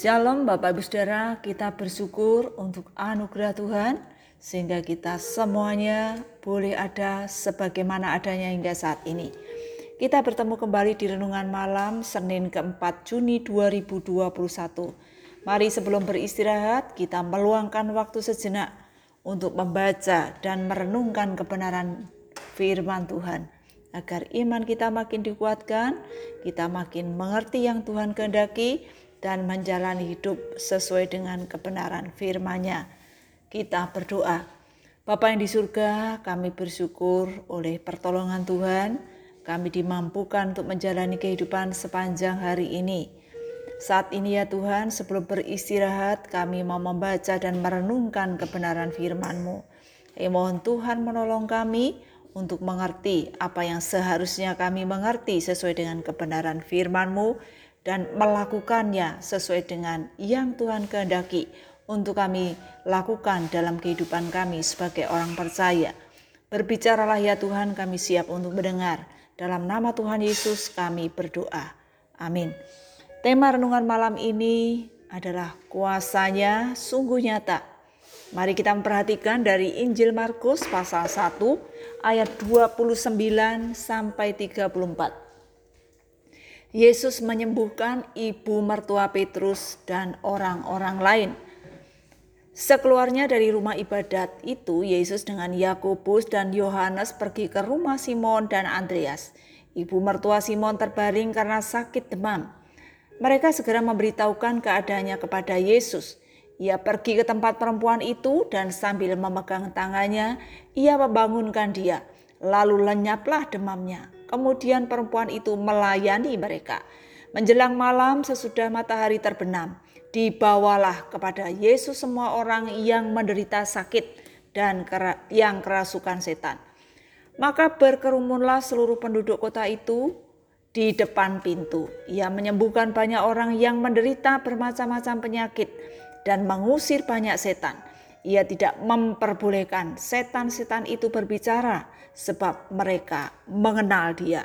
Shalom Bapak Ibu Saudara, kita bersyukur untuk anugerah Tuhan sehingga kita semuanya boleh ada sebagaimana adanya hingga saat ini. Kita bertemu kembali di renungan malam Senin keempat Juni 2021. Mari sebelum beristirahat kita meluangkan waktu sejenak untuk membaca dan merenungkan kebenaran firman Tuhan agar iman kita makin dikuatkan, kita makin mengerti yang Tuhan kehendaki, dan menjalani hidup sesuai dengan kebenaran firman-Nya. Kita berdoa. Bapa yang di surga, kami bersyukur oleh pertolongan Tuhan, kami dimampukan untuk menjalani kehidupan sepanjang hari ini. Saat ini ya Tuhan, sebelum beristirahat, kami mau membaca dan merenungkan kebenaran firman-Mu. Eh, mohon Tuhan menolong kami untuk mengerti apa yang seharusnya kami mengerti sesuai dengan kebenaran firman-Mu dan melakukannya sesuai dengan yang Tuhan kehendaki untuk kami lakukan dalam kehidupan kami sebagai orang percaya. Berbicaralah ya Tuhan, kami siap untuk mendengar. Dalam nama Tuhan Yesus kami berdoa. Amin. Tema renungan malam ini adalah kuasanya sungguh nyata. Mari kita memperhatikan dari Injil Markus pasal 1 ayat 29 sampai 34. Yesus menyembuhkan ibu mertua Petrus dan orang-orang lain. Sekeluarnya dari rumah ibadat itu, Yesus dengan Yakobus dan Yohanes pergi ke rumah Simon dan Andreas. Ibu mertua Simon terbaring karena sakit demam. Mereka segera memberitahukan keadaannya kepada Yesus. Ia pergi ke tempat perempuan itu dan sambil memegang tangannya, ia membangunkan dia. Lalu lenyaplah demamnya. Kemudian perempuan itu melayani mereka. Menjelang malam sesudah matahari terbenam, dibawalah kepada Yesus semua orang yang menderita sakit dan yang kerasukan setan. Maka berkerumunlah seluruh penduduk kota itu di depan pintu. Ia menyembuhkan banyak orang yang menderita bermacam-macam penyakit dan mengusir banyak setan. Ia tidak memperbolehkan setan-setan itu berbicara sebab mereka mengenal dia.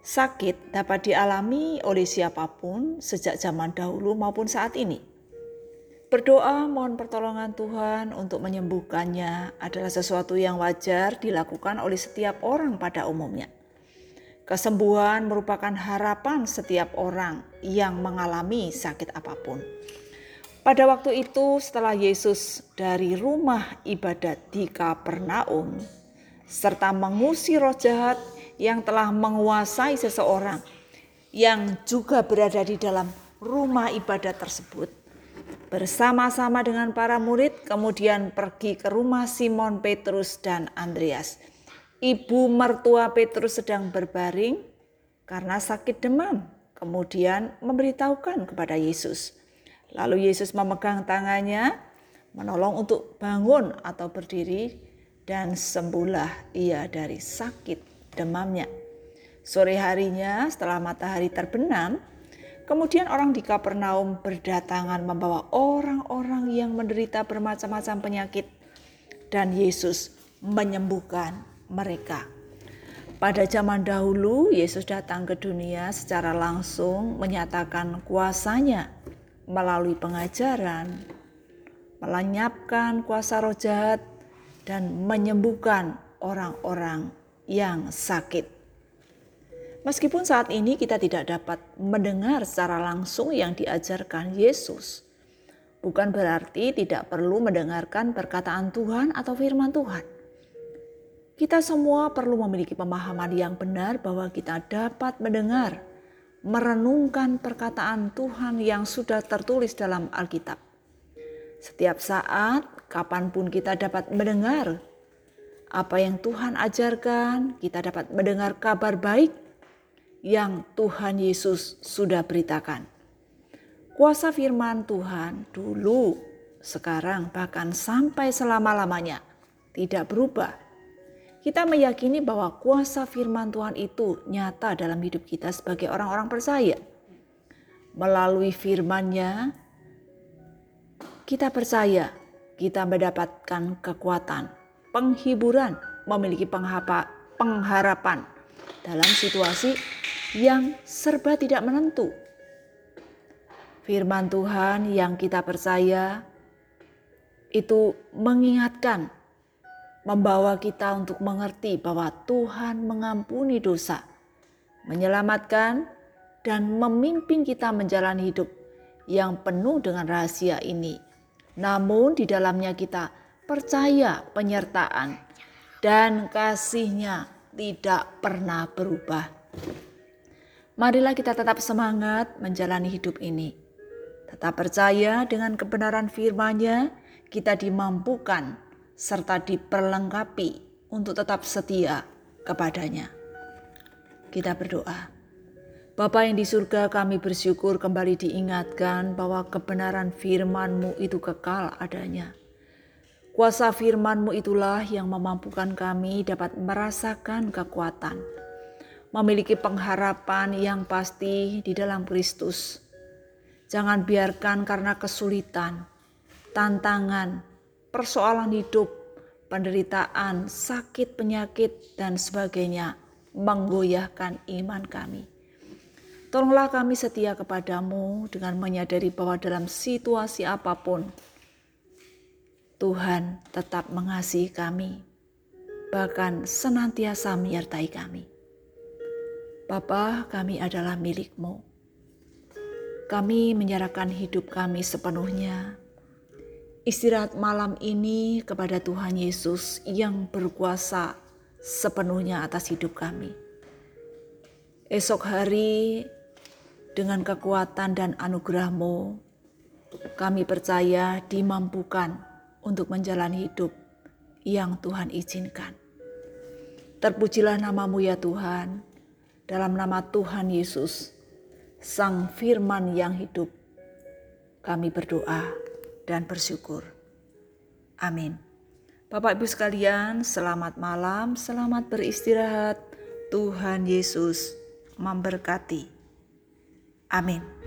Sakit dapat dialami oleh siapa pun sejak zaman dahulu maupun saat ini. Berdoa mohon pertolongan Tuhan untuk menyembuhkannya adalah sesuatu yang wajar dilakukan oleh setiap orang pada umumnya. Kesembuhan merupakan harapan setiap orang yang mengalami sakit apa pun. Pada waktu itu setelah Yesus dari rumah ibadat di Kapernaum serta mengusir roh jahat yang telah menguasai seseorang yang juga berada di dalam rumah ibadat tersebut bersama-sama dengan para murid kemudian pergi ke rumah Simon Petrus dan Andreas. Ibu mertua Petrus sedang berbaring karena sakit demam. Kemudian memberitahukan kepada Yesus. Lalu Yesus memegang tangannya, menolong untuk bangun atau berdiri, dan sembuhlah ia dari sakit demamnya. Sore harinya, setelah matahari terbenam, kemudian orang di Kapernaum berdatangan membawa orang-orang yang menderita bermacam-macam penyakit, dan Yesus menyembuhkan mereka. Pada zaman dahulu, Yesus datang ke dunia secara langsung menyatakan kuasanya melalui pengajaran, melenyapkan kuasa roh jahat, dan menyembuhkan orang-orang yang sakit. Meskipun saat ini kita tidak dapat mendengar secara langsung yang diajarkan Yesus, bukan berarti tidak perlu mendengarkan perkataan Tuhan atau firman Tuhan. Kita semua perlu memiliki pemahaman yang benar bahwa kita dapat mendengar merenungkan perkataan Tuhan yang sudah tertulis dalam Alkitab. Setiap saat, kapan pun kita dapat mendengar apa yang Tuhan ajarkan, kita dapat mendengar kabar baik yang Tuhan Yesus sudah beritakan. Kuasa firman Tuhan dulu, sekarang, bahkan sampai selama-lamanya tidak berubah kita meyakini bahwa kuasa firman Tuhan itu nyata dalam hidup kita sebagai orang-orang percaya. Melalui firman-Nya, kita percaya kita mendapatkan kekuatan, penghiburan, memiliki pengharapan dalam situasi yang serba tidak menentu. Firman Tuhan yang kita percaya itu mengingatkan, membawa kita untuk mengerti bahwa Tuhan mengampuni dosa, menyelamatkan, dan memimpin kita menjalani hidup yang penuh dengan rahasia ini. Namun di dalamnya kita percaya penyertaan dan kasihnya tidak pernah berubah. Marilah kita tetap semangat menjalani hidup ini. Tetap percaya dengan kebenaran firman-Nya, kita dimampukan serta diperlengkapi untuk tetap setia kepadanya. Kita berdoa. Bapa yang di surga kami bersyukur kembali diingatkan bahwa kebenaran firman-Mu itu kekal adanya. Kuasa firman-Mu itulah yang memampukan kami dapat merasakan kekuatan, memiliki pengharapan yang pasti di dalam Kristus. Jangan biarkan karena kesulitan, tantangan, persoalan hidup, penderitaan, sakit, penyakit, dan sebagainya menggoyahkan iman kami Tolonglah kami setia kepadamu dengan menyadari bahwa dalam situasi apa pun, Tuhan tetap mengasihi kami, bahkan senantiasa menyertai kami. Bapa, kami adalah milikmu. Kami menyerahkan hidup kami sepenuhnya. Istirahat malam ini kepada Tuhan Yesus yang berkuasa sepenuhnya atas hidup kami. Esok hari dengan kekuatan dan anugerahmu, kami percaya dimampukan untuk menjalani hidup yang Tuhan izinkan. Terpujilah namamu ya Tuhan, dalam nama Tuhan Yesus, Sang Firman yang hidup. Kami berdoa dan bersyukur. Amin. Bapak Ibu sekalian, selamat malam, selamat beristirahat. Tuhan Yesus memberkati. Amén.